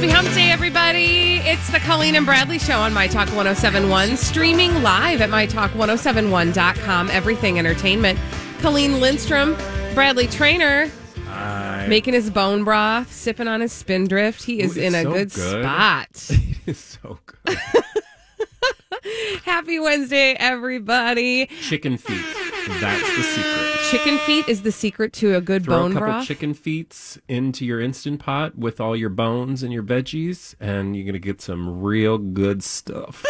Happy Hump Day, everybody. It's the Colleen and Bradley Show on My Talk 1071, streaming live at MyTalk1071.com. Everything Entertainment. Colleen Lindstrom, Bradley Traynor, making his bone broth, sipping on his spindrift. He is Ooh, in a so good, good. spot. It is so good. Happy Wednesday, everybody. chicken feet. That's the secret. Chicken feet is the secret to a good bone. Throw bone a couple broth. chicken feet into your instant pot with all your bones and your veggies, and you're gonna get some real good stuff.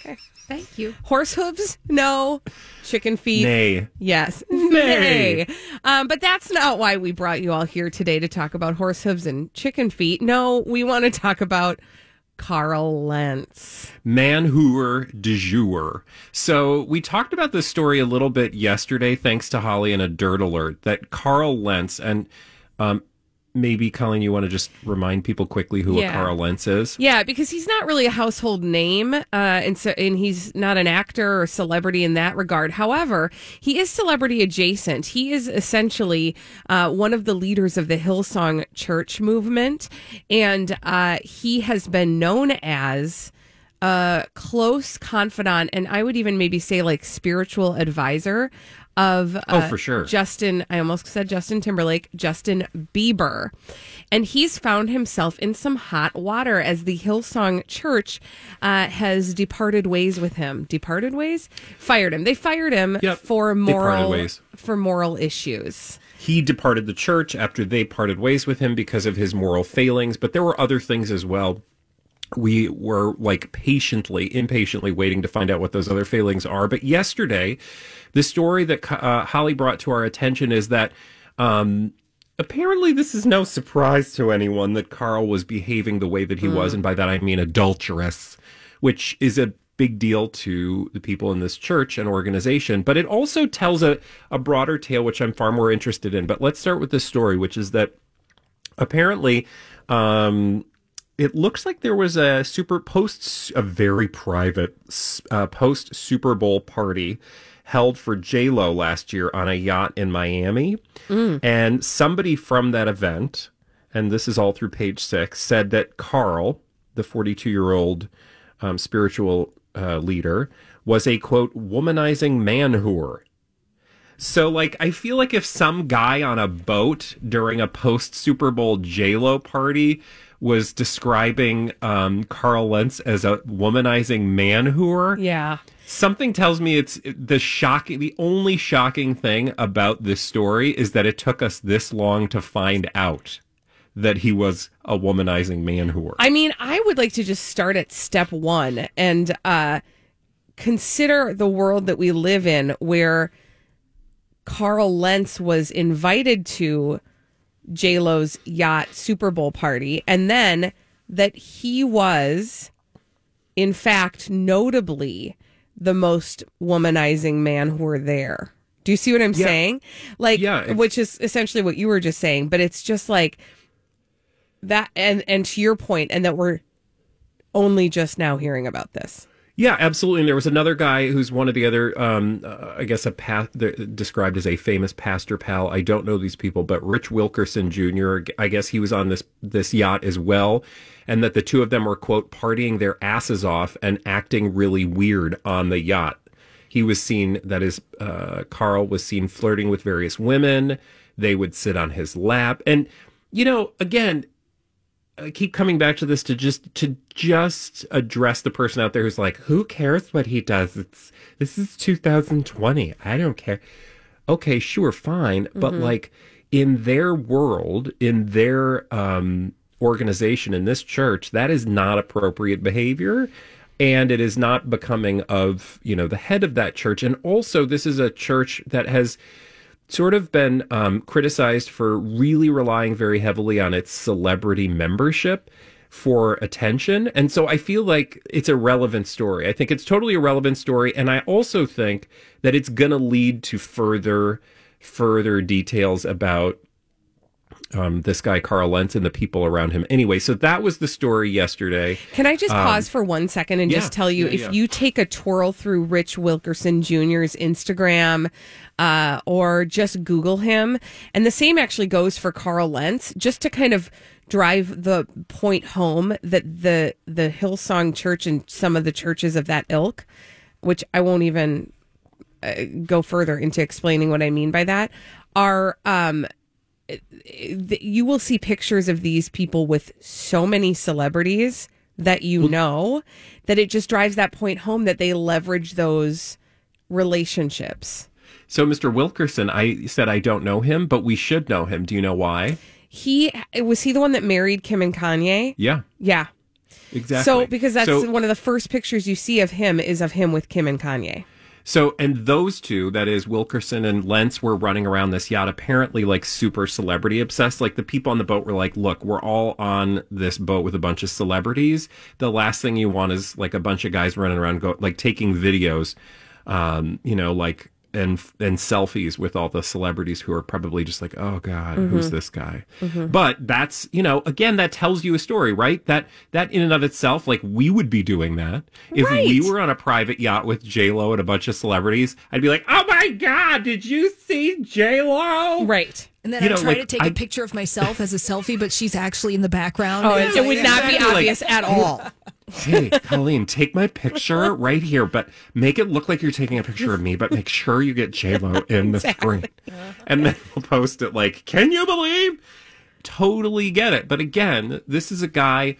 Okay, thank you. Horse hooves? No. Chicken feet? Nay. Yes. Nay. Nay. Um, but that's not why we brought you all here today to talk about horse hooves and chicken feet. No, we want to talk about Carl Lentz. Manhooer de jour. So we talked about this story a little bit yesterday, thanks to Holly and a dirt alert that Carl Lentz and um, maybe Colleen, you want to just remind people quickly who Yeah. a Carl Lentz is? Yeah, because he's not really a household name, uh, and so and he's not an actor or celebrity in that regard. However, he is celebrity adjacent. He is essentially uh, one of the leaders of the Hillsong Church movement, and uh, he has been known as a close confidant, and I would even maybe say like spiritual advisor of uh, Oh, for sure. Justin, I almost said Justin Timberlake, Justin Bieber. And he's found himself in some hot water as the Hillsong Church uh, has departed ways with him. Departed ways? Fired him. They fired him Yep, for moral for moral issues. he departed the church after they parted ways with him because of his moral failings, but there were other things as well. We were like patiently, impatiently waiting to find out what those other failings are. But yesterday, the story that uh, Holly brought to our attention is that um, apparently this is no surprise to anyone that Carl was behaving the way that he was, and by that I mean adulterous, which is a big deal to the people in this church and organization. But it also tells a, a broader tale, which I'm far more interested in. But let's start with this story, which is that apparently um, it looks like there was a super post a very private uh, post Super Bowl party held for J Lo last year on a yacht in Miami, and somebody from that event, and this is all through page six, said that Carl, the 42 year old um, spiritual uh, leader, was a quote womanizing man whore. So, like, I feel like if some guy on a boat during a post Super Bowl JLo party was describing um, Carl Lentz as a womanizing man whore, Yeah. something tells me it's the shocking, the only shocking thing about this story is that it took us this long to find out that he was a womanizing man whore. I mean, I would like to just start at step one and uh, consider the world that we live in where Carl Lentz was invited to J-Lo's yacht Super Bowl party and then that he was in fact notably the most womanizing man who were there. Do you see what I'm Yeah. saying? Like Yeah, which is essentially what you were just saying, but it's just like that and and to your point and that we're only just now hearing about this. Yeah, absolutely. And there was another guy who's one of the other, um, uh, I guess, a pa- the, described as a famous pastor pal. I don't know these people, but Rich Wilkerson Jr. I guess he was on this this yacht as well, and that the two of them were quote partying their asses off and acting really weird on the yacht. He was seen, that is, uh, Carl was seen flirting with various women. They would sit on his lap, and you know, again, I keep coming back to this to just to just address the person out there who's like, who cares what he does? It's this is 2020. I don't care. Okay, sure, fine, but like in their world, in their um, organization, in this church, that is not appropriate behavior. And it is not becoming of, you know, the head of that church. And also, this is a church that has sort of been um, criticized for really relying very heavily on its celebrity membership for attention. And so I feel like it's a relevant story. I think it's totally a relevant story. And I also think that it's going to lead to further, further details about um, this guy Carl Lentz and the people around him. Anyway, so that was the story yesterday. Can I just pause for one second and Um, yeah, just tell you yeah, if yeah. you take a twirl through Rich Wilkerson Jr.'s Instagram uh, or just Google him, and the same actually goes for Carl Lentz, just to kind of drive the point home that the the Hillsong Church and some of the churches of that ilk, which I won't even uh, go further into explaining what I mean by that, are um, you will see pictures of these people with so many celebrities that you know that it just drives that point home that they leverage those relationships. So, Mr. Wilkerson, I said I don't know him, but we should know him. Do you know why? He was he the one that married Kim and Kanye? Yeah, Yeah. exactly. So because that's So- one of the first pictures you see of him is of him with Kim and Kanye. So, and those two, that is Wilkerson and Lentz, were running around this yacht, apparently like super celebrity obsessed. Like the people on the boat were like, look, we're all on this boat with a bunch of celebrities. The last thing you want is like a bunch of guys running around, go, like taking videos, um, you know, like, and and selfies with all the celebrities who are probably just like, oh God, Mm-hmm. who's this guy? But that's you know, again, that tells you a story, right? That that in and of itself, like we would be doing that if we were on a private yacht with J Lo and a bunch of celebrities. I'd be like, oh my God, did you see J Lo? Right. And then You I know, try like, to take a I- picture of myself as a selfie, but she's actually in the background. Oh, And it, it would not be exactly, like- obvious at all. Hey, Colleen, take my picture right here, but make it look like you're taking a picture of me, but make sure you get Lo in the screen. And then we'll post it like, can you believe? Totally get it. But again, this is a guy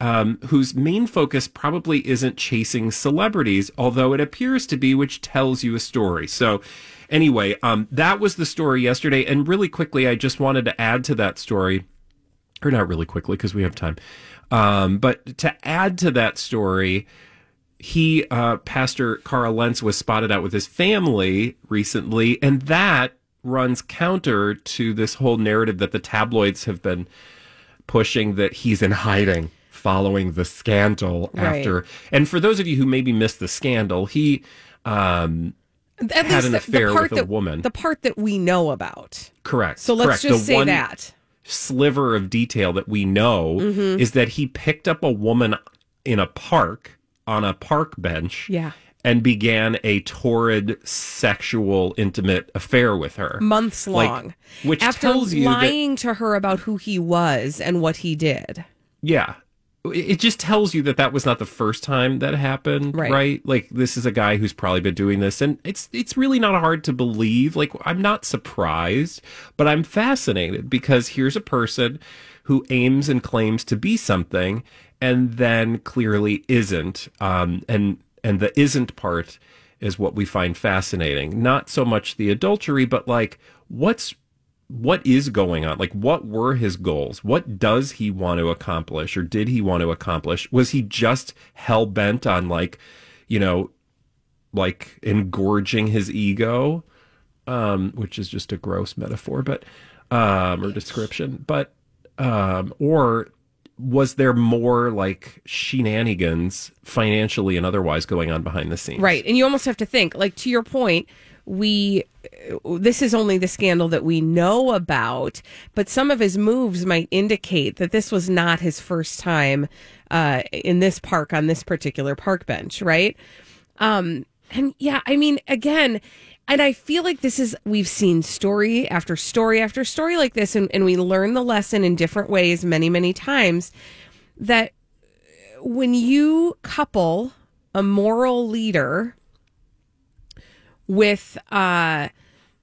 um, whose main focus probably isn't chasing celebrities, although it appears to be, which tells you a story. So, anyway, um, that was the story yesterday. And really quickly, I just wanted to add to that story or not really quickly because we have time. Um, but to add to that story, he, uh, Pastor Carl Lentz, was spotted out with his family recently, and that runs counter to this whole narrative that the tabloids have been pushing that he's in hiding following the scandal Right. after. And for those of you who maybe missed the scandal, he um, At Had least an the, affair the part with a woman. The part that we know about. correct. So let's correct. just The say one- that. sliver of detail that we know Mm-hmm. is that he picked up a woman in a park on a park bench Yeah. and began a torrid sexual intimate affair with her Months Like, long. which After tells you that- lying to her about who he was and what he did. yeah it just tells you that that was not the first time that happened Right. right? Like this is a guy who's probably been doing this and it's it's really not hard to believe. Like i'm not surprised but i'm fascinated because here's a person who aims and claims to be something and then clearly isn't um and and the isn't part is what we find fascinating. Not so much the adultery but like what's what is going on? Like, what were his goals? What does he want to accomplish or did he want to accomplish? Was he just hell bent on, like, you know, like engorging his ego, um, which is just a gross metaphor, but, um, or description, but, um, or was there more like shenanigans financially and otherwise going on behind the scenes? Right. And you almost have to think, like, to your point, we, this is only the scandal that we know about, but some of his moves might indicate that this was not his first time uh, in this park on this particular park bench, right? Um, and yeah, I mean, again, and I feel like this is, we've seen story after story after story like this, and, and we learn the lesson in different ways many, many times that when you couple a moral leader with uh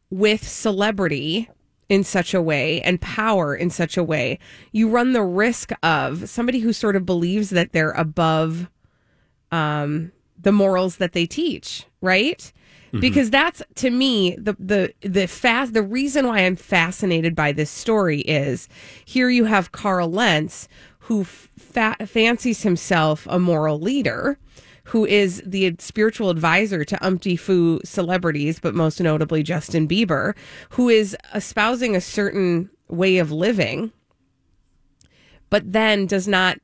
with celebrity in such a way and power in such a way, you run the risk of somebody who sort of believes that they're above um, the morals that they teach, right? Because that's to me the the the fast the reason why I'm fascinated by this story is here you have Carl Lentz who fa- fancies himself a moral leader who is the spiritual advisor to umpty foo celebrities, but most notably Justin Bieber, who is espousing a certain way of living, but then does not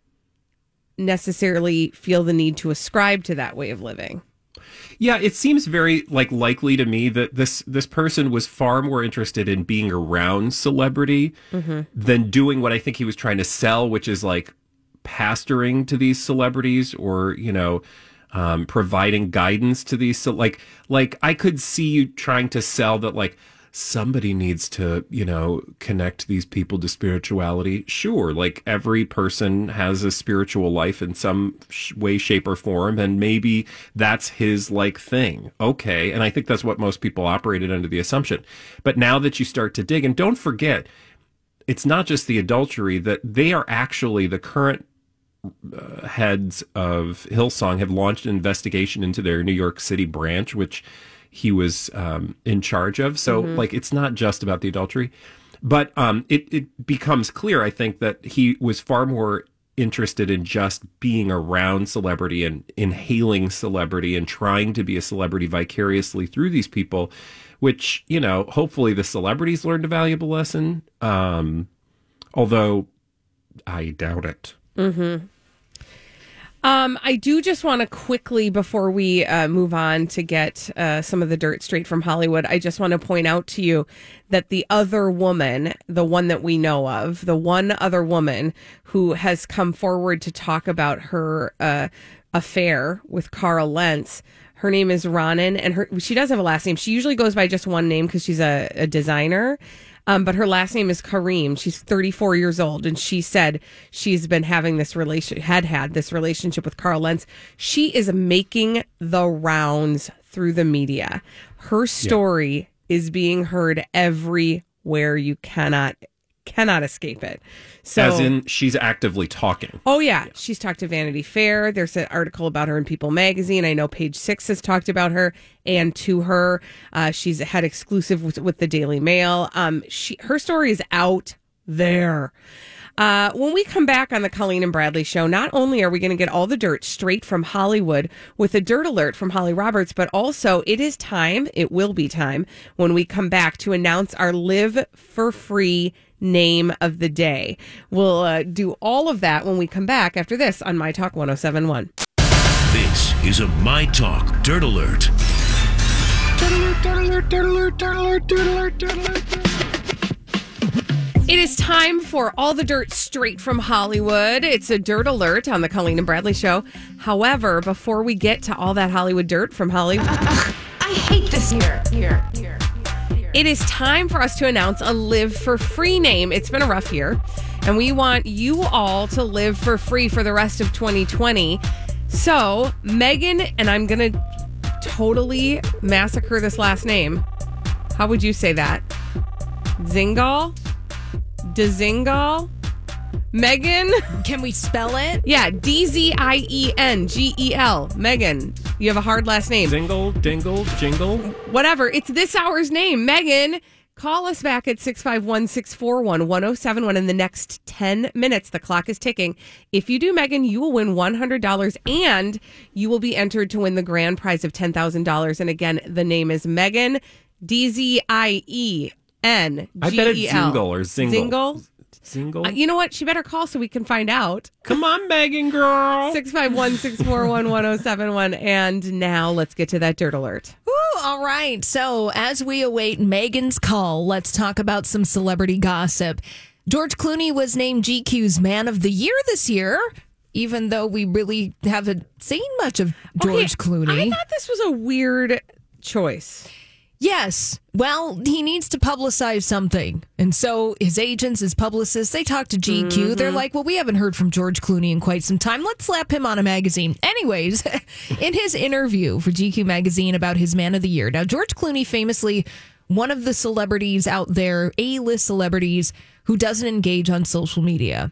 necessarily feel the need to ascribe to that way of living. Yeah, it seems very like likely to me that this this person was far more interested in being around celebrity mm-hmm. than doing what I think he was trying to sell, which is like pastoring to these celebrities or you know um, providing guidance to these. So like like I could see you trying to sell that like somebody needs to you know connect these people to spirituality. Sure like every person has a spiritual life in some sh- way shape or form and maybe that's his like thing. Okay and i think that's what most people operated under the assumption. But now that you start to dig and don't forget it's not just the adultery that they are actually the current uh, heads of Hillsong have launched an investigation into their New York City branch, which he was um, in charge of. So, like, it's not just about the adultery, but um, it it becomes clear, I think, that he was far more interested in just being around celebrity and inhaling celebrity and trying to be a celebrity vicariously through these people, which you know, hopefully, the celebrities learned a valuable lesson. Um, although I doubt it. Um, I do just want to quickly, before we uh, move on to get uh, some of the dirt straight from Hollywood, I just want to point out to you that the other woman, the one that we know of, the one other woman who has come forward to talk about her uh, affair with Carl Lentz, her name is Ranin, and her she does have a last name. She usually goes by just one name because she's a, a designer. Um, but her last name is Kareem. She's 34 years old, and she said she's been having this relation, had had this relationship with Carl Lentz. She is making the rounds through the media. Her story is being heard everywhere. You cannot cannot escape it. So As in, she's actively talking. Oh yeah. she's talked to Vanity Fair. There's an article about her in People Magazine. I know Page Six has talked about her and to her. Uh, she's had exclusive with, with the Daily Mail. Um, she her story is out there. Uh, when we come back on the Colleen and Bradley show, not only are we going to get all the dirt straight from Hollywood with a dirt alert from Holly Roberts, but also it is time, it will be time when we come back to announce our Live for Free name of the day. We'll uh, do all of that when we come back after this on My Talk 1071. This is a My Talk Dirt Alert. It is time for all the dirt straight from Hollywood. It's a dirt alert on the Colleen and Bradley show. However, before we get to all that Hollywood dirt from Hollywood, I hate this year. Year. Year. It is time for us to announce a live for free name. It's been a rough year, and we want you all to live for free for the rest of 2020. So, Megan, and I'm going to totally massacre this last name. How would you say that? Zingal? Dezingal? Megan? Can we spell it? Yeah, D Z I E N G E L. Megan. You have a hard last name. Dingle, dingle, jingle. Whatever. It's this hour's name. Megan, call us back at 651 641 1071 in the next 10 minutes. The clock is ticking. If you do, Megan, you will win $100 and you will be entered to win the grand prize of $10,000. And again, the name is Megan, D Z I E N I G bet it's E L. Zingle or Zingle. Zingle? Single. Uh, you know what? She better call so we can find out. Come on, Megan girl. 651 641 1071. And now let's get to that dirt alert. Ooh, all right. So, as we await Megan's call, let's talk about some celebrity gossip. George Clooney was named GQ's Man of the Year this year, even though we really haven't seen much of George Okay, Clooney. I thought this was a weird choice. Yes. Well, he needs to publicize something. And so his agents, his publicists, they talk to GQ. Mm-hmm. They're like, well, we haven't heard from George Clooney in quite some time. Let's slap him on a magazine. Anyways, in his interview for GQ magazine about his man of the year. Now, George Clooney famously one of the celebrities out there, A list celebrities, who doesn't engage on social media.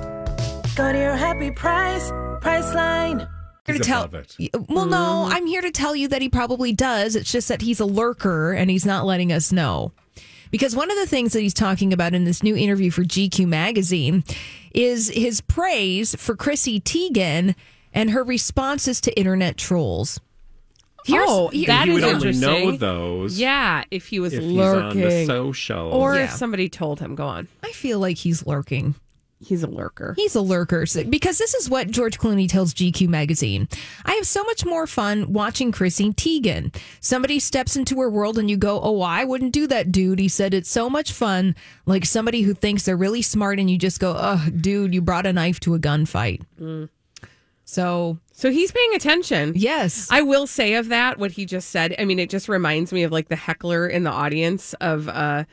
Go to your happy price, Priceline. here to tell. it. Well, no, I'm here to tell you that he probably does. It's just that he's a lurker and he's not letting us know. Because one of the things that he's talking about in this new interview for GQ magazine is his praise for Chrissy Teigen and her responses to internet trolls. Here's- oh, here- that he is would only interesting. know those. Yeah, if he was if he's lurking, on the social. or Yeah. if somebody told him, "Go on." I feel like he's lurking. He's a lurker. He's a lurker So- because this is what George Clooney tells GQ magazine. I have so much more fun watching Chrissy Teigen. Somebody steps into her world and you go, "Oh, I wouldn't do that, dude." He said it's so much fun, like somebody who thinks they're really smart, and you just go, "Oh, dude, you brought a knife to a gunfight." Mm. So so he's paying attention. yes, I will say of that what he just said. I mean, it just reminds me of like the heckler in the audience of a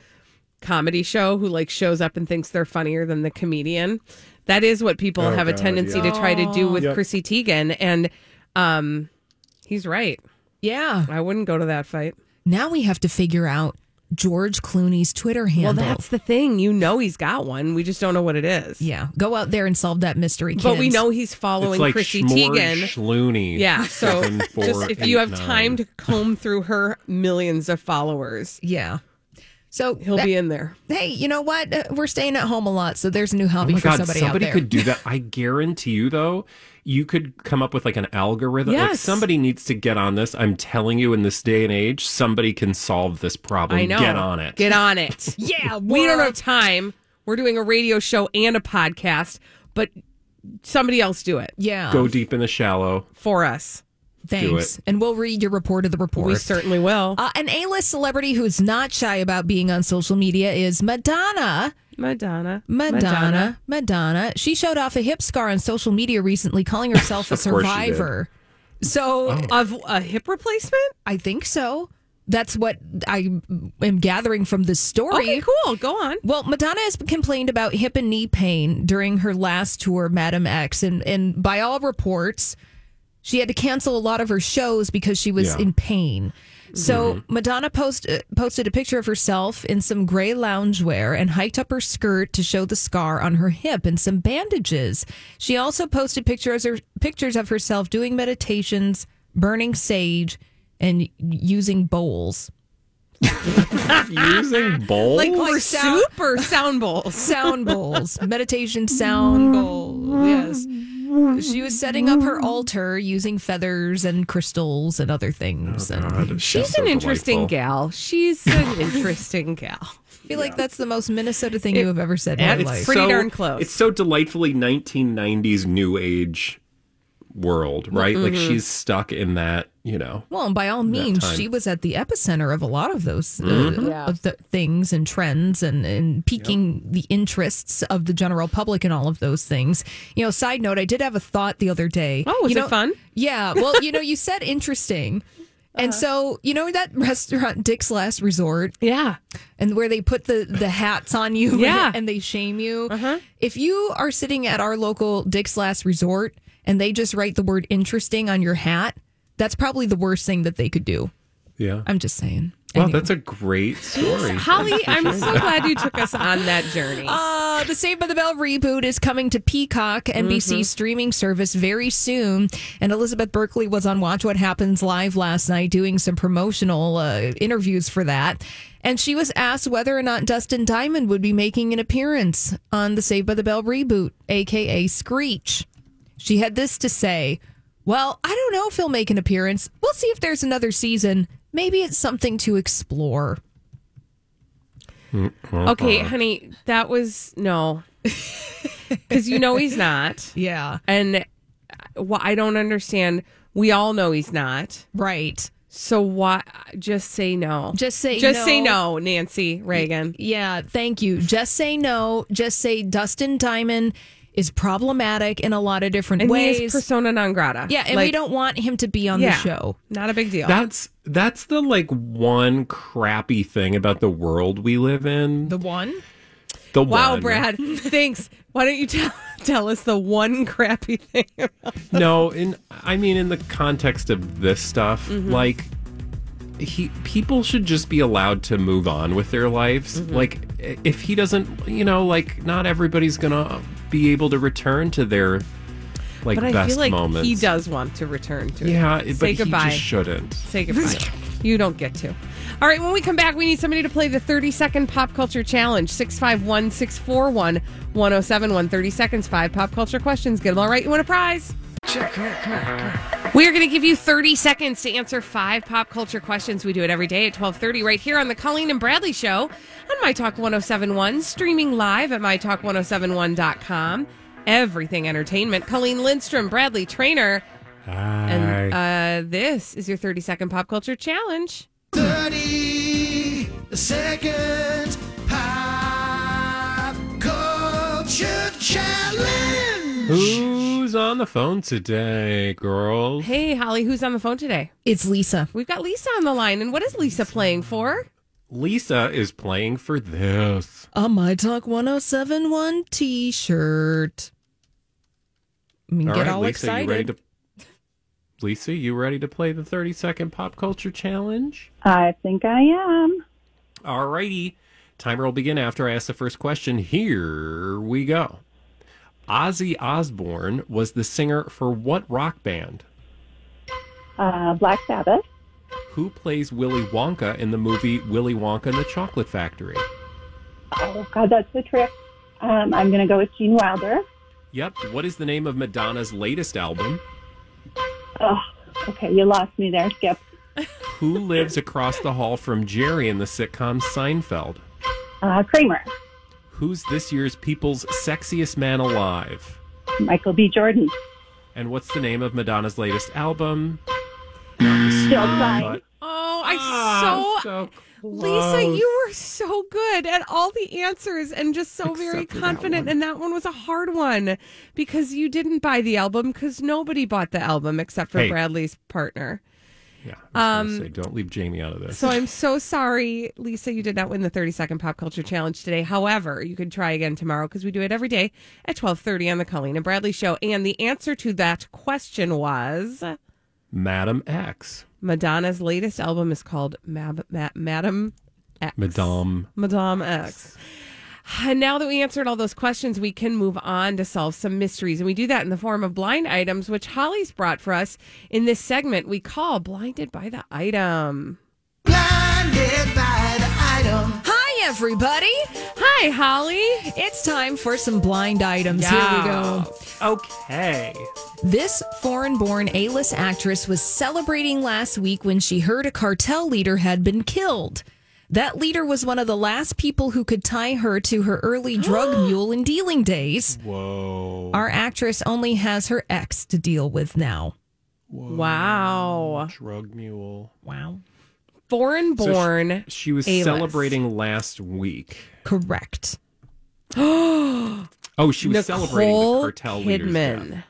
comedy show who like shows up and thinks they're funnier than the comedian. That is what people Oh, have a tendency yeah. to try to do with Yep. Chrissy Teigen, and um, he's right. yeah. I wouldn't go to that fight. Now we have to figure out George Clooney's Twitter handle. Well, that's the thing. You know, he's got one. We just don't know what it is. yeah. Go out there and solve that mystery, kids. But we know he's following it's like Chrissy Schmorg Teigen. Schlooney. Yeah, so just if you have nine. time to comb through her millions of followers, Yeah. So he'll that- be in there. Hey, you know what? Uh, We're staying at home a lot, so there's a new Oh hobby my for god, somebody, somebody, out there. could do that. I guarantee you, though, you could come up with like an algorithm. Like Yes. somebody needs to get on this. I'm telling you, in this day and age, somebody can solve this problem. I know. Get on it. Get on it. yeah, we don't have time. We're doing a radio show and a podcast, but somebody else do it Yeah. Go deep in the shallow. for us. Thanks. And we'll read your report of the report. We certainly will. uh, an A-list celebrity who's not shy about being on social media is Madonna. Madonna. Madonna. Madonna. She showed off a hip scar on social media recently, calling herself a Of course she did. survivor. So Of a hip replacement? I think so. That's what I am gathering from this story. Okay, cool. Go on. Well, Madonna has complained about hip and knee pain during her last tour, Madam X, and and by all reports, she had to cancel a lot of her shows because she was Yeah. in pain. So Madonna post, uh, posted a picture of herself in some gray loungewear and hiked up her skirt to show the scar on her hip and some bandages. She also posted pictures or pictures of herself doing meditations, burning sage, and using bowls. Using bowls. Like for Like sound- soup or sound bowls? sound bowls, meditation sound bowls Yes. She was setting up her altar using feathers and crystals and other things. Oh, and I God, She's so an interesting delightful. gal. She's an interesting gal. I feel like that's the most Minnesota thing you have ever said in my it's life. pretty darn close. It's so delightfully 1990s new age world, right? Like Mm-hmm. she's stuck in that, you know. well, and by all means, she was at the epicenter of a lot of those uh, Mm-hmm. of the things and trends and, and piquing the interests of the general public and all of those things. You know, side note, I did have a thought the other day. Oh, was you it know, fun? Yeah. Well, you know, you said interesting. And Uh-huh. so, you know that restaurant Dick's Last Resort Yeah. and where they put the the hats on you Yeah. and they shame you. Uh-huh. If you are sitting at our local Dick's Last Resort and they just write the word interesting on your hat, that's probably the worst thing that they could do. Yeah. I'm just saying. Well, Anyway. that's a great story. Holly, I'm so glad you took us on that journey. Uh, the Saved by the Bell reboot is coming to Peacock, NBC streaming service, very soon. And Elizabeth Berkley was on Watch What Happens Live last night doing some promotional uh, interviews for that. And she was asked whether or not Dustin Diamond would be making an appearance on the Saved by the Bell reboot, aka Screech. She had this to say Well, I don't know if he'll make an appearance. We'll see if there's another season. Maybe it's something to explore. Mm-hmm. Okay, honey, that was no. Because you know he's not. Yeah. And uh, well, I don't understand. We all know he's not. Right. So why? Just say no. Just say Just no. say no, Nancy Reagan. Yeah, thank you. Just say no. Just say Dustin Diamond is problematic in a lot of different And he ways. is persona non grata. yeah, and we don't want him to be on yeah, the show. Not a big deal. That's that's the like one crappy thing about the world we live in. The one? The wow, one. Brad. Thanks. Why don't you tell tell us the one crappy thing? About No, in I mean in the context of this stuff, Mm-hmm. like he people should just be allowed to move on with their lives. Mm-hmm. Like if he doesn't, you know, like not everybody's gonna be able to return to their like but I best feel like moments. he does want to return to it. Yeah, Say but goodbye. he just shouldn't. Say goodbye. you don't get to. All right, when we come back, we need somebody to play the 30 second pop culture challenge. 651 641 1071. 30 seconds, five pop culture questions. Get them all right. You win a prize? We're going to give you 30 seconds to answer five pop culture questions. We do it every day at 12:30 right here on the Colleen and Bradley show on My Talk 1071, streaming live at mytalk1071.com. Everything entertainment. Colleen Lindstrom, Bradley Traynor, and uh, this is your 30 second pop culture challenge. 30 seconds pop culture challenge. Who's on the phone today, girls? Hey, Holly, who's on the phone today? It's Lisa. We've got Lisa on the line. And what is Lisa playing for? Lisa is playing for this. A My Talk 1071 t shirt. I mean, All get right, all Lisa, excited. you ready to Lisa, you ready to play the 30 second pop culture challenge? I think I am. All righty. Timer will begin after I ask the first question. Here we go. Ozzy Osbourne was the singer for what rock band? Uh, Black Sabbath. Who plays Willy Wonka in the movie Willy Wonka and the Chocolate Factory? Oh, God, that's the trick. Um, I'm going to go with Gene Wilder. Yep. What is the name of Madonna's latest album? Oh, okay, you lost me there, Skip. Who lives across the hall from Jerry in the sitcom Seinfeld? Uh, Kramer. Who's this year's People's Sexiest Man Alive? Michael B. Jordan. And what's the name of Madonna's latest album? Still trying. But- Oh, I Ah, so. so Lisa, you were so good at all the answers and just so very Except for that confident. one. And that one was a hard one because you didn't buy the album because nobody bought the album except for Hey. Bradley's partner. Yeah. I Um, say, don't leave Jamie out of this. So I'm so sorry, Lisa, you did not win the 30 second pop culture challenge today. However, you could try again tomorrow because we do it every day at 12:30 on the Colleen and Bradley show. And the answer to that question was Madam X. Madonna's latest album is called Mab- Ma- Madam X. Madame. Madame X. And now that we answered all those questions, we can move on to solve some mysteries. And we do that in the form of blind items, which Holly's brought for us in this segment we call Blinded by the Item. Blinded by the item. Hi, everybody. Hi, Holly. It's time for some blind items. Here we go. Okay. This foreign born A list actress was celebrating last week when she heard a cartel leader had been killed. That leader was one of the last people who could tie her to her early drug mule and dealing days. Whoa. Our actress only has her ex to deal with now. Whoa. Wow. Drug mule. Wow. Foreign So she- born. She, was A-list. celebrating last week. Correct. Oh, she was celebrating the Nicole cartel leader's death.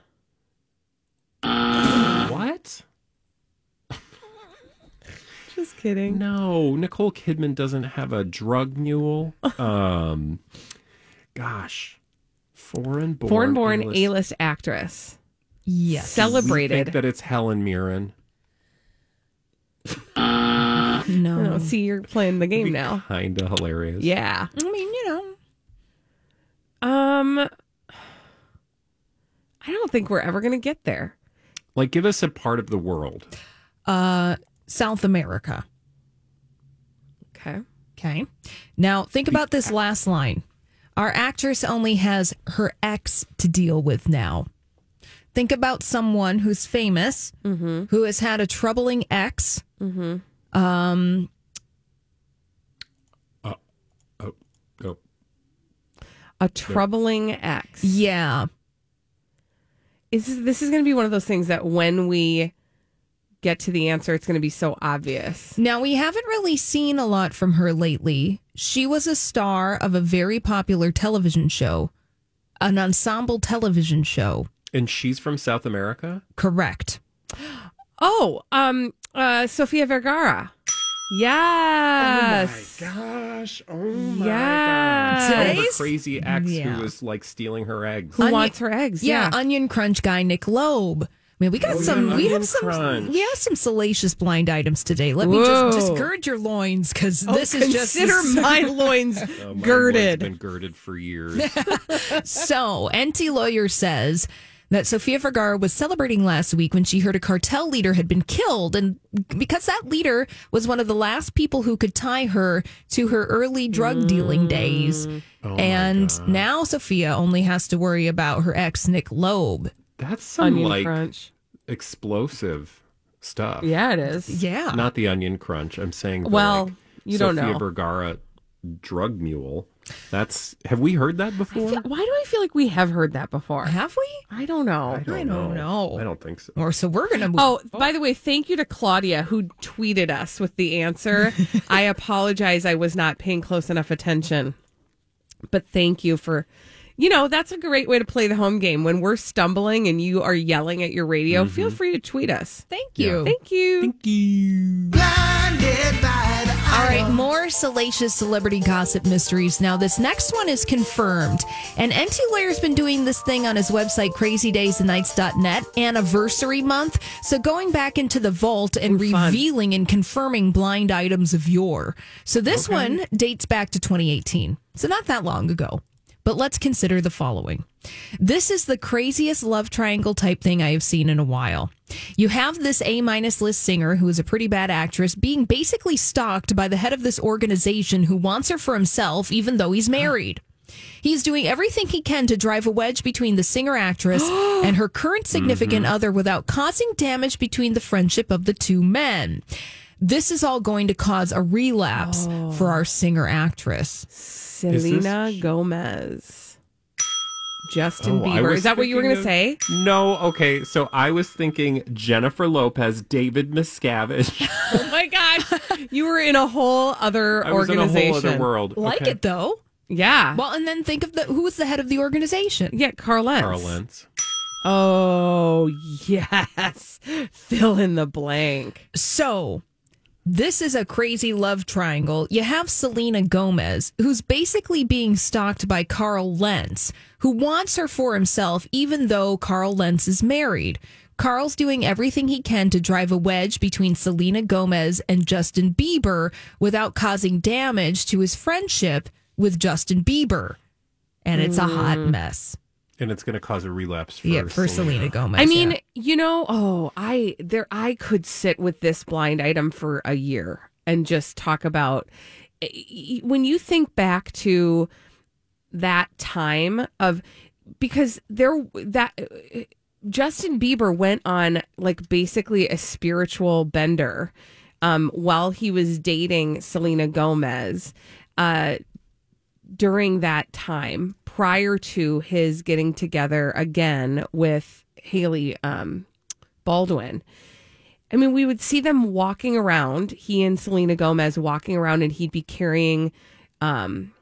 Kidman. What? Just kidding. No, Nicole Kidman doesn't have a drug mule. Um, gosh, foreign born, Foreign born A-list- A list actress. Yes. We Celebrated. think that it's Helen Mirren. No. Oh, see, you're playing the game now. Kind of hilarious. Yeah. I mean, you know. Um, I don't think we're ever going to get there. Like, give us a part of the world. Uh, South America. Okay. Okay. Now, think about this last line. Our actress only has her ex to deal with now. Think about someone who's famous, mm-hmm. who has had a troubling ex. Mm-hmm. Um, uh, Oh, oh. A troubling ex. yeah. Is this, this is going to be one of those things that when we get to the answer, it's going to be so obvious. Now, we haven't really seen a lot from her lately. She was a star of a very popular television show, an ensemble television show. And she's from South America? Correct. Oh, um, uh, Sofia Vergara. Yes. Oh my gosh. Oh my Yes. gosh. Oh, the crazy ex Yeah. who was like stealing her eggs. Who Onion- wants her eggs? Yeah, Onion Crunch guy Nick Loeb. I mean, we got Oh, some. yeah, we have some. Crunch. We have some salacious blind items today. Let me just just gird your loins because Oh, this is just consider my loins Oh, my loin's girded. been girded for years. So, Enty Lawyer says that Sofia Vergara was celebrating last week when she heard a cartel leader had been killed. And because that leader was one of the last people who could tie her to her early drug dealing mm. days. Oh and now Sophia only has to worry about her ex, Nick Loeb. That's some Onion like crunch. explosive stuff. Yeah, it is. Yeah. Not the onion crunch. I'm saying the, Well, like, you don't Sofia know. Vergara drug mule. That's have we heard that before? Why do I feel like we have heard that before? Have we? I don't know. I don't, I don't know. I don't think so. Or so we're going to move. Oh, by the way, thank you to Claudia who tweeted us with the answer. I apologize, I was not paying close enough attention. But thank you for, you know, that's a great way to play the home game. When we're stumbling and you are yelling at your radio, feel mm-hmm. free to tweet us. Thank you. Thank you. Thank you. Blinded by the All right, more salacious celebrity gossip mysteries. Now, this next one is confirmed. And Enty Lawyer's been doing this thing on his website, crazydaysandnights.net, anniversary month. So going back into the vault and Ooh, revealing and confirming blind items of yore. So this one dates back to 2018. So not that long ago. But let's consider the following. This is the craziest love triangle type thing I have seen in a while. You have this A minus list singer who is a pretty bad actress being basically stalked by the head of this organization who wants her for himself, even though he's married. He's doing everything he can to drive a wedge between the singer actress and her current significant mm-hmm. other without causing damage between the friendship of the two men. This is all going to cause a relapse oh. for our singer actress. Selena Gomez. Justin Oh, Bieber. Is that what you were going to say? No, okay. So I was thinking Jennifer Lopez, David Miscavige. Oh my God. You were in a whole other I was in a organization. whole other world. Like Okay. it though. Yeah. Well, and then think of the who was the head of the organization. yeah, Carl Lentz. Carl Lentz. Oh, yes. Fill in the blank. So, this is a crazy love triangle. You have Selena Gomez, who's basically being stalked by Carl Lentz, who wants her for himself, even though Carl Lentz is married. Carl's doing everything he can to drive a wedge between Selena Gomez and Justin Bieber without causing damage to his friendship with Justin Bieber. And it's a hot mm. mess. And it's going to cause a relapse for, yeah, for Selena, Gomez. I mean, yeah. you know, oh, I there I could sit with this blind item for a year and just talk about eh, when you think back to that time of because there that eh, Justin Bieber went on like basically a spiritual bender um while he was dating Selena Gomez uh during that time prior to his getting together again with Hailey um, Baldwin. I mean, we would see them walking around, he and Selena Gomez walking around, and he'd be carrying um,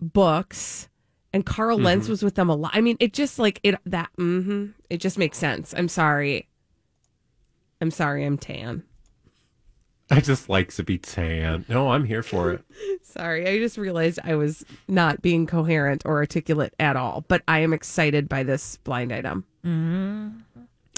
books. And Carl Lentz was with them a lot. I mean, it just like it that. mm-hmm, it just makes sense. I'm sorry. I'm sorry. I'm tan. I just like to be tan. No, I'm here for it. Sorry, I just realized I was not being coherent or articulate at all, but I am excited by this blind item. Mm-hmm.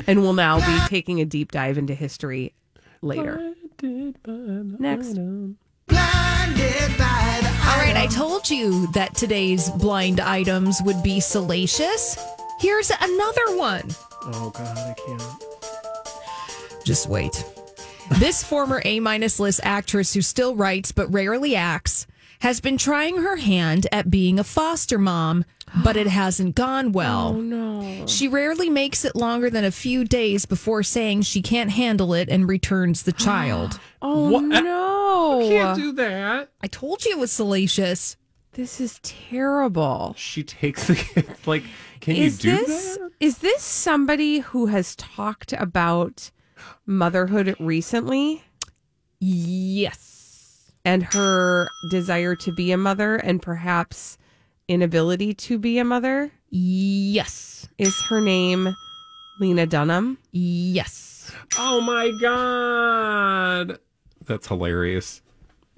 And we'll now be taking a deep dive into history later. Next. Blinded by the All right, I told you that today's blind items would be salacious. Here's another one. Oh God, I can't. Just wait. This former A minus list actress who still writes but rarely acts has been trying her hand at being a foster mom, but it hasn't gone well. Oh no. She rarely makes it longer than a few days before saying she can't handle it and returns the child. Oh What? no. Can't do that. I told you it was salacious. This is terrible. She takes the kid. Like, can is you do this that? is this somebody who has talked about motherhood recently Yes. and her desire to be a mother and perhaps inability to be a mother? Yes. Is her name Lena Dunham? Yes. Oh my God, that's hilarious.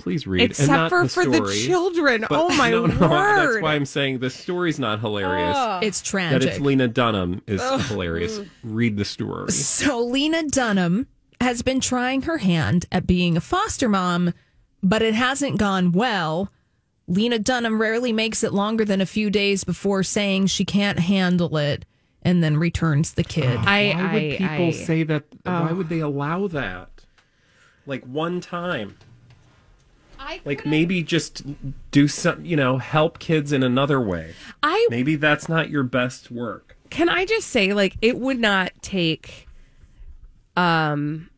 Please read, and Except not for the for the children. But- oh my no, no, word. That's why I'm saying the story's not hilarious. Ah. It's tragic. that tragic. it's Lena Dunham is hilarious. Read the story. So Lena Dunham has been trying her hand at being a foster mom, but it hasn't gone well. Lena Dunham rarely makes it longer than a few days before saying she can't handle it and then returns the kid. I, Why would people I- say that? Why Oh. would they allow that? Like one time. Like maybe just do some, you know, help kids in another way. I Maybe that's not your best work. can I just say like it would not take um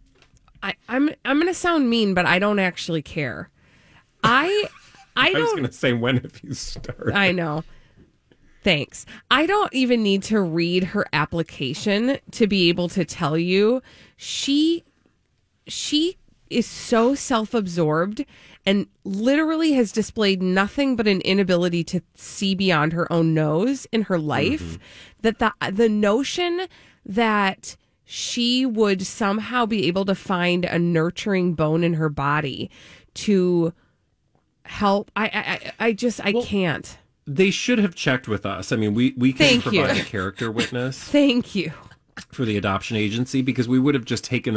I I'm I'm going to sound mean but I don't actually care. I I I, was to say when if you start. I know. Thanks. I don't even need to read her application to be able to tell you she she is so self-absorbed and literally has displayed nothing but an inability to see beyond her own nose in her life mm-hmm. that the the notion that she would somehow be able to find a nurturing bone in her body to help I I I- just I can't. They should have checked with us. I mean, we we can Thank provide you. a character witness Thank you. for the adoption agency because we would have just taken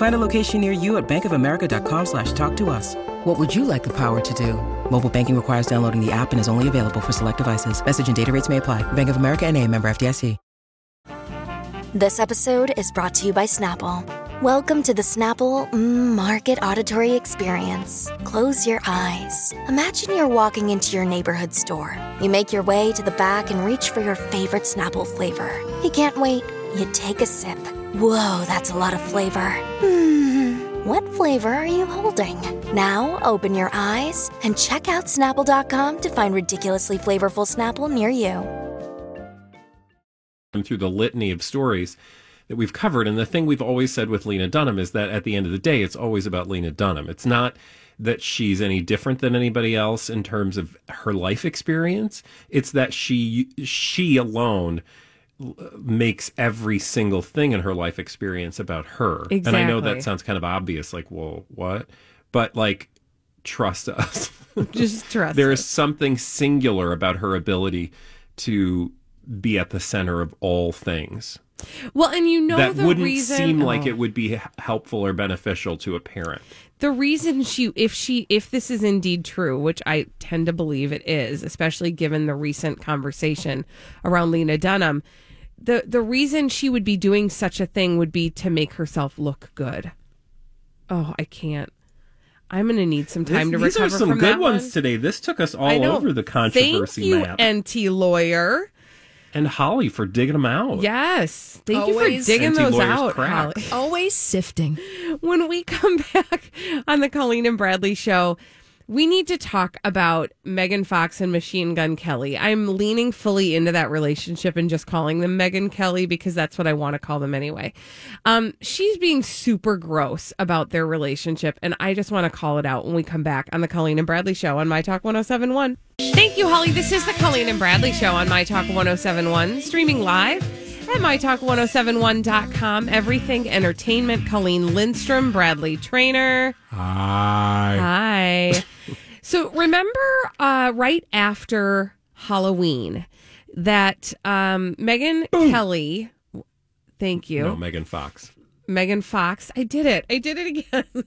Find a location near you at bankofamerica.com slash talk to us. What would you like the power to do? Mobile banking requires downloading the app and is only available for select devices. Message and data rates may apply. Bank of America and a member FDIC. This episode is brought to you by Snapple. Welcome to the Snapple mm, Market Auditory Experience. Close your eyes. Imagine you're walking into your neighborhood store. You make your way to the back and reach for your favorite Snapple flavor. You can't wait. You take a sip. Whoa, that's a lot of flavor. Hmm. What flavor are you holding? Now open your eyes and check out Snapple.com to find ridiculously flavorful Snapple near you. And through the litany of stories that we've covered. And the thing we've always said with Lena Dunham is that at the end of the day, it's always about Lena Dunham. It's not that she's any different than anybody else in terms of her life experience. It's that she she alone l- makes every single thing in her life experience about her. And I know that sounds kind of obvious, like, well, what? But like, trust us. Just trust there us. is something singular about her ability to be at the center of all things Well, and you know that wouldn't reason seem like Oh. it would be helpful or beneficial to a parent. the reason she if she if this is indeed true which i tend to believe it is especially given the recent conversation around lena dunham the the reason she would be doing such a thing would be to make herself look good oh i can't i'm gonna need some time This- to recover. these are some from good ones one. today. This took us all over the controversy thank you map. Enty Lawyer and Holly for digging them out. yes thank you for digging those Enty Lawyers out crack. Holly. Always sifting. when we come back on the Colleen and Bradley show, we need to talk about Megan Fox and Machine Gun Kelly. I'm leaning fully into that relationship and just calling them Megan Kelly because that's what I want to call them anyway. Um, she's being super gross about their relationship, and I just want to call it out when we come back on the Colleen and Bradley show on My Talk 1071. Thank you, Holly. This is the Colleen and Bradley show on My Talk 1071, streaming live At mytalk1071.com, everything entertainment. Colleen Lindstrom, Bradley Traynor. Hi. Hi. so remember uh, right after Halloween that um, Megan Kelly, thank you. No, Megan Fox. Megan Fox. I did it. I did it again.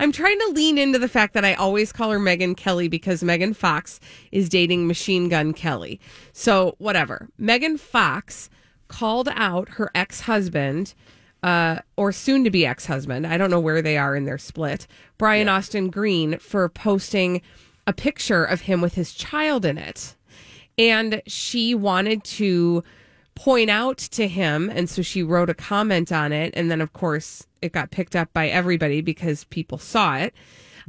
I'm trying to lean into the fact that I always call her Megan Kelly because Megan Fox is dating Machine Gun Kelly. So, whatever. Megan Fox called out her ex husband, uh, or soon to be ex husband. I don't know where they are in their split, Brian Austin Green, for posting a picture of him with his child in it. And she wanted to point out to him. And so she wrote a comment on it. And then, of course, it got picked up by everybody because people saw it.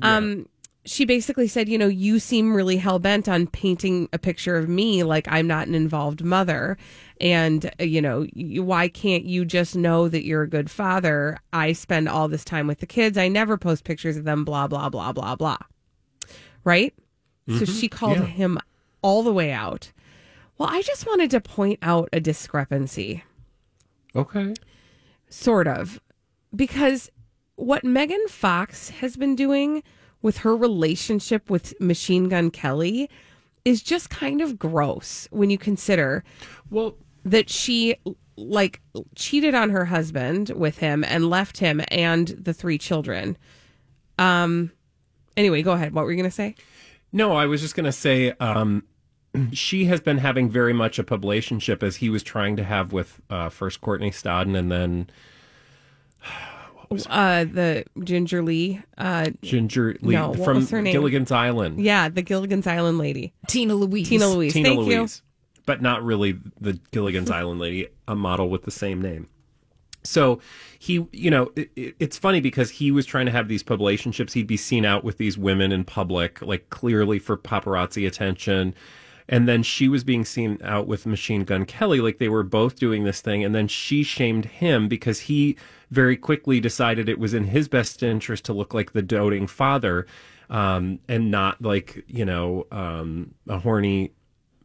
Um, she basically said, you know, you seem really hell bent on painting a picture of me like I'm not an involved mother. And, uh, you know, you, why can't you just know that you're a good father? I spend all this time with the kids. I never post pictures of them, blah, blah, blah, blah, blah. Right? So Mhm, she called yeah. him all the way out. Well, I just wanted to point out a discrepancy Okay. sort of because what Megan Fox has been doing with her relationship with Machine Gun Kelly is just kind of gross when you consider well that she like cheated on her husband with him and left him and the three children. Um anyway, go ahead. What were you going to say? No, I was just going to say um, she has been having very much a publicationship as he was trying to have with uh, first Courtney Stodden and then Uh the Ginger Lee uh Ginger Lee No, what from was her name? Gilligan's Island. Yeah, the Gilligan's Island lady. Tina Louise. Tina Louise. Tina Thank you. Louise, but not really the Gilligan's Island lady, a model with the same name. So he, you know, it, it- it's funny because he was trying to have these publicationships. He'd be seen out with these women in public, like clearly for paparazzi attention. And then she was being seen out with Machine Gun Kelly, like they were both doing this thing. And then she shamed him because he very quickly decided it was in his best interest to look like the doting father um, and not like, you know, um, a horny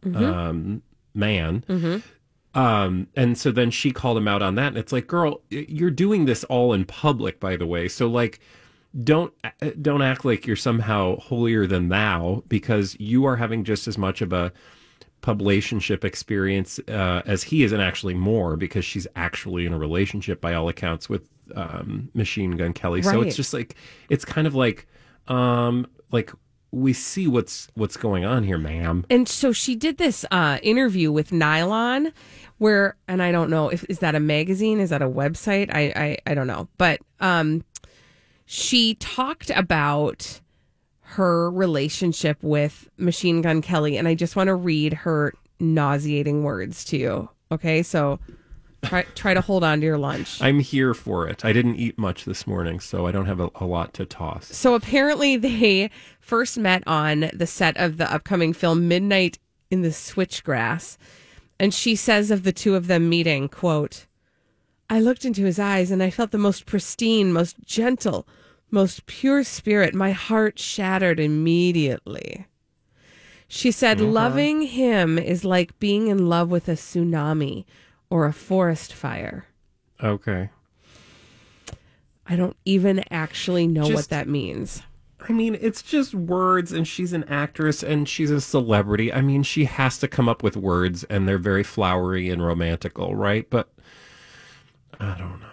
Mhm. um, man. Mm-hmm. Um, and so then she called him out on that. And it's like, girl, you're doing this all in public, by the way. So like, don't uh, don't act like you're somehow holier than thou because you are having just as much of a publicationship experience uh, as he is, and actually more because she's actually in a relationship by all accounts with um, Machine Gun Kelly. So it's just like it's kind of like um, like we see what's what's going on here, ma'am. And so she did this uh, interview with Nylon, where, and I don't know if is that a magazine, is that a website? I I, I don't know, but um, she talked about her relationship with Machine Gun Kelly, and I just want to read her nauseating words to you. Okay, so try try to hold on to your lunch. I'm here for it. I didn't eat much this morning, so I don't have a, a lot to toss. So apparently they first met on the set of the upcoming film Midnight in the Switchgrass. And she says of the two of them meeting, quote, I looked into his eyes and I felt the most pristine, most gentle, most pure spirit. My heart shattered immediately. She said, Mhm. loving him is like being in love with a tsunami or a forest fire. Okay. I don't even actually know what that means. I mean, it's just words, and she's an actress and she's a celebrity. I mean, she has to come up with words, and they're very flowery and romantical, right? But I don't know.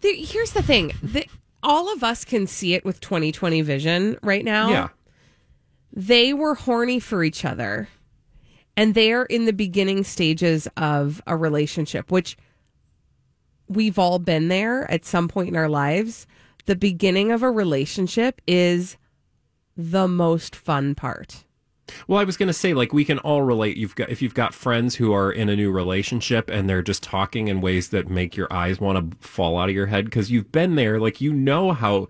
The, here's the thing: the, all of us can see it with 2020 vision right now. Yeah. they were horny for each other, and they're in the beginning stages of a relationship, which we've all been there at some point in our lives. The beginning of a relationship is the most fun part. Well, I was going to say, like, we can all relate. You've got if you've got friends who are in a new relationship and they're just talking in ways that make your eyes want to fall out of your head because you've been there. Like, you know how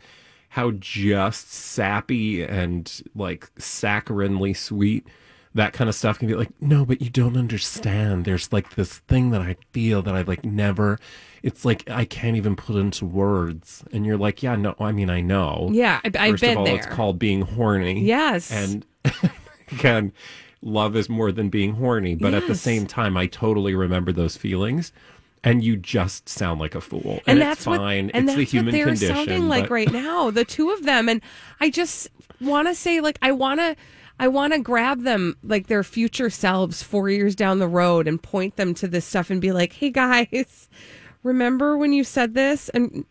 how just sappy and like saccharinely sweet that kind of stuff can be. Like, no, but you don't understand. There's like this thing that I feel that I like never. It's like I can't even put into words, and you're like, yeah, no. I mean, I know. Yeah, I- I've First been of all, there. it's called being horny. Yes. and again, love is more than being horny, but at the same time, I totally remember those feelings. And you just sound like a fool, and, and it's that's fine. what and it's that's the human what they're condition. sounding like right now the two of them and i just want to say like i want to i want to grab them like their future selves four years down the road and point them to this stuff and be like hey guys remember when you said this and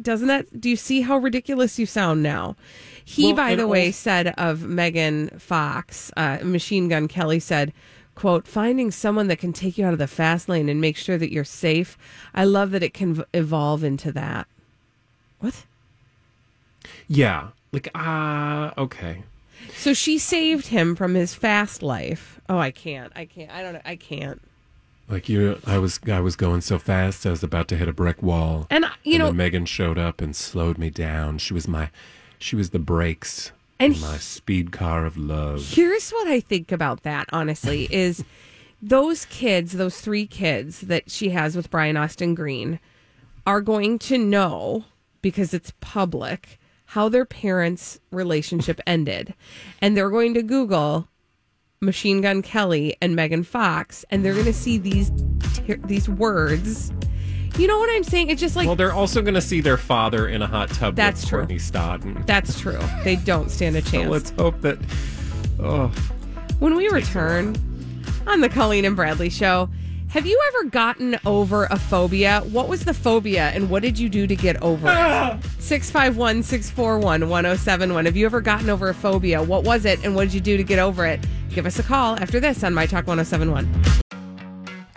doesn't that do you see how ridiculous you sound now he Well, by the way also- said of megan fox uh, machine gun kelly said quote finding someone that can take you out of the fast lane and make sure that you're safe i love that it can v- evolve into that what Yeah, like ah, okay. so she saved him from his fast life oh i can't i can't i don't know i can't Like you, I was I was going so fast, I was about to hit a brick wall. And, you know- then Megan showed up and slowed me down. She was my, she was the brakes And my speed car of love. Here's what I think about that, honestly, is those kids, those three kids that she has with Brian Austin Green, are going to know because it's public how their parents' relationship ended. And they're going to Google Machine Gun Kelly and Megan Fox, and they're going to see these ter- these words. You know what I'm saying? It's just like well, they're also going to see their father in a hot tub That's with true. Courtney Stodden. that's true. They don't stand a So chance. let's hope that. Oh, When we return on the Colleen and Bradley show, have you ever gotten over a phobia? What was the phobia and what did you do to get over it? Ah! 651 641 1071. Have you ever gotten over a phobia? What was it and what did you do to get over it? Give us a call after this on My Talk 1071.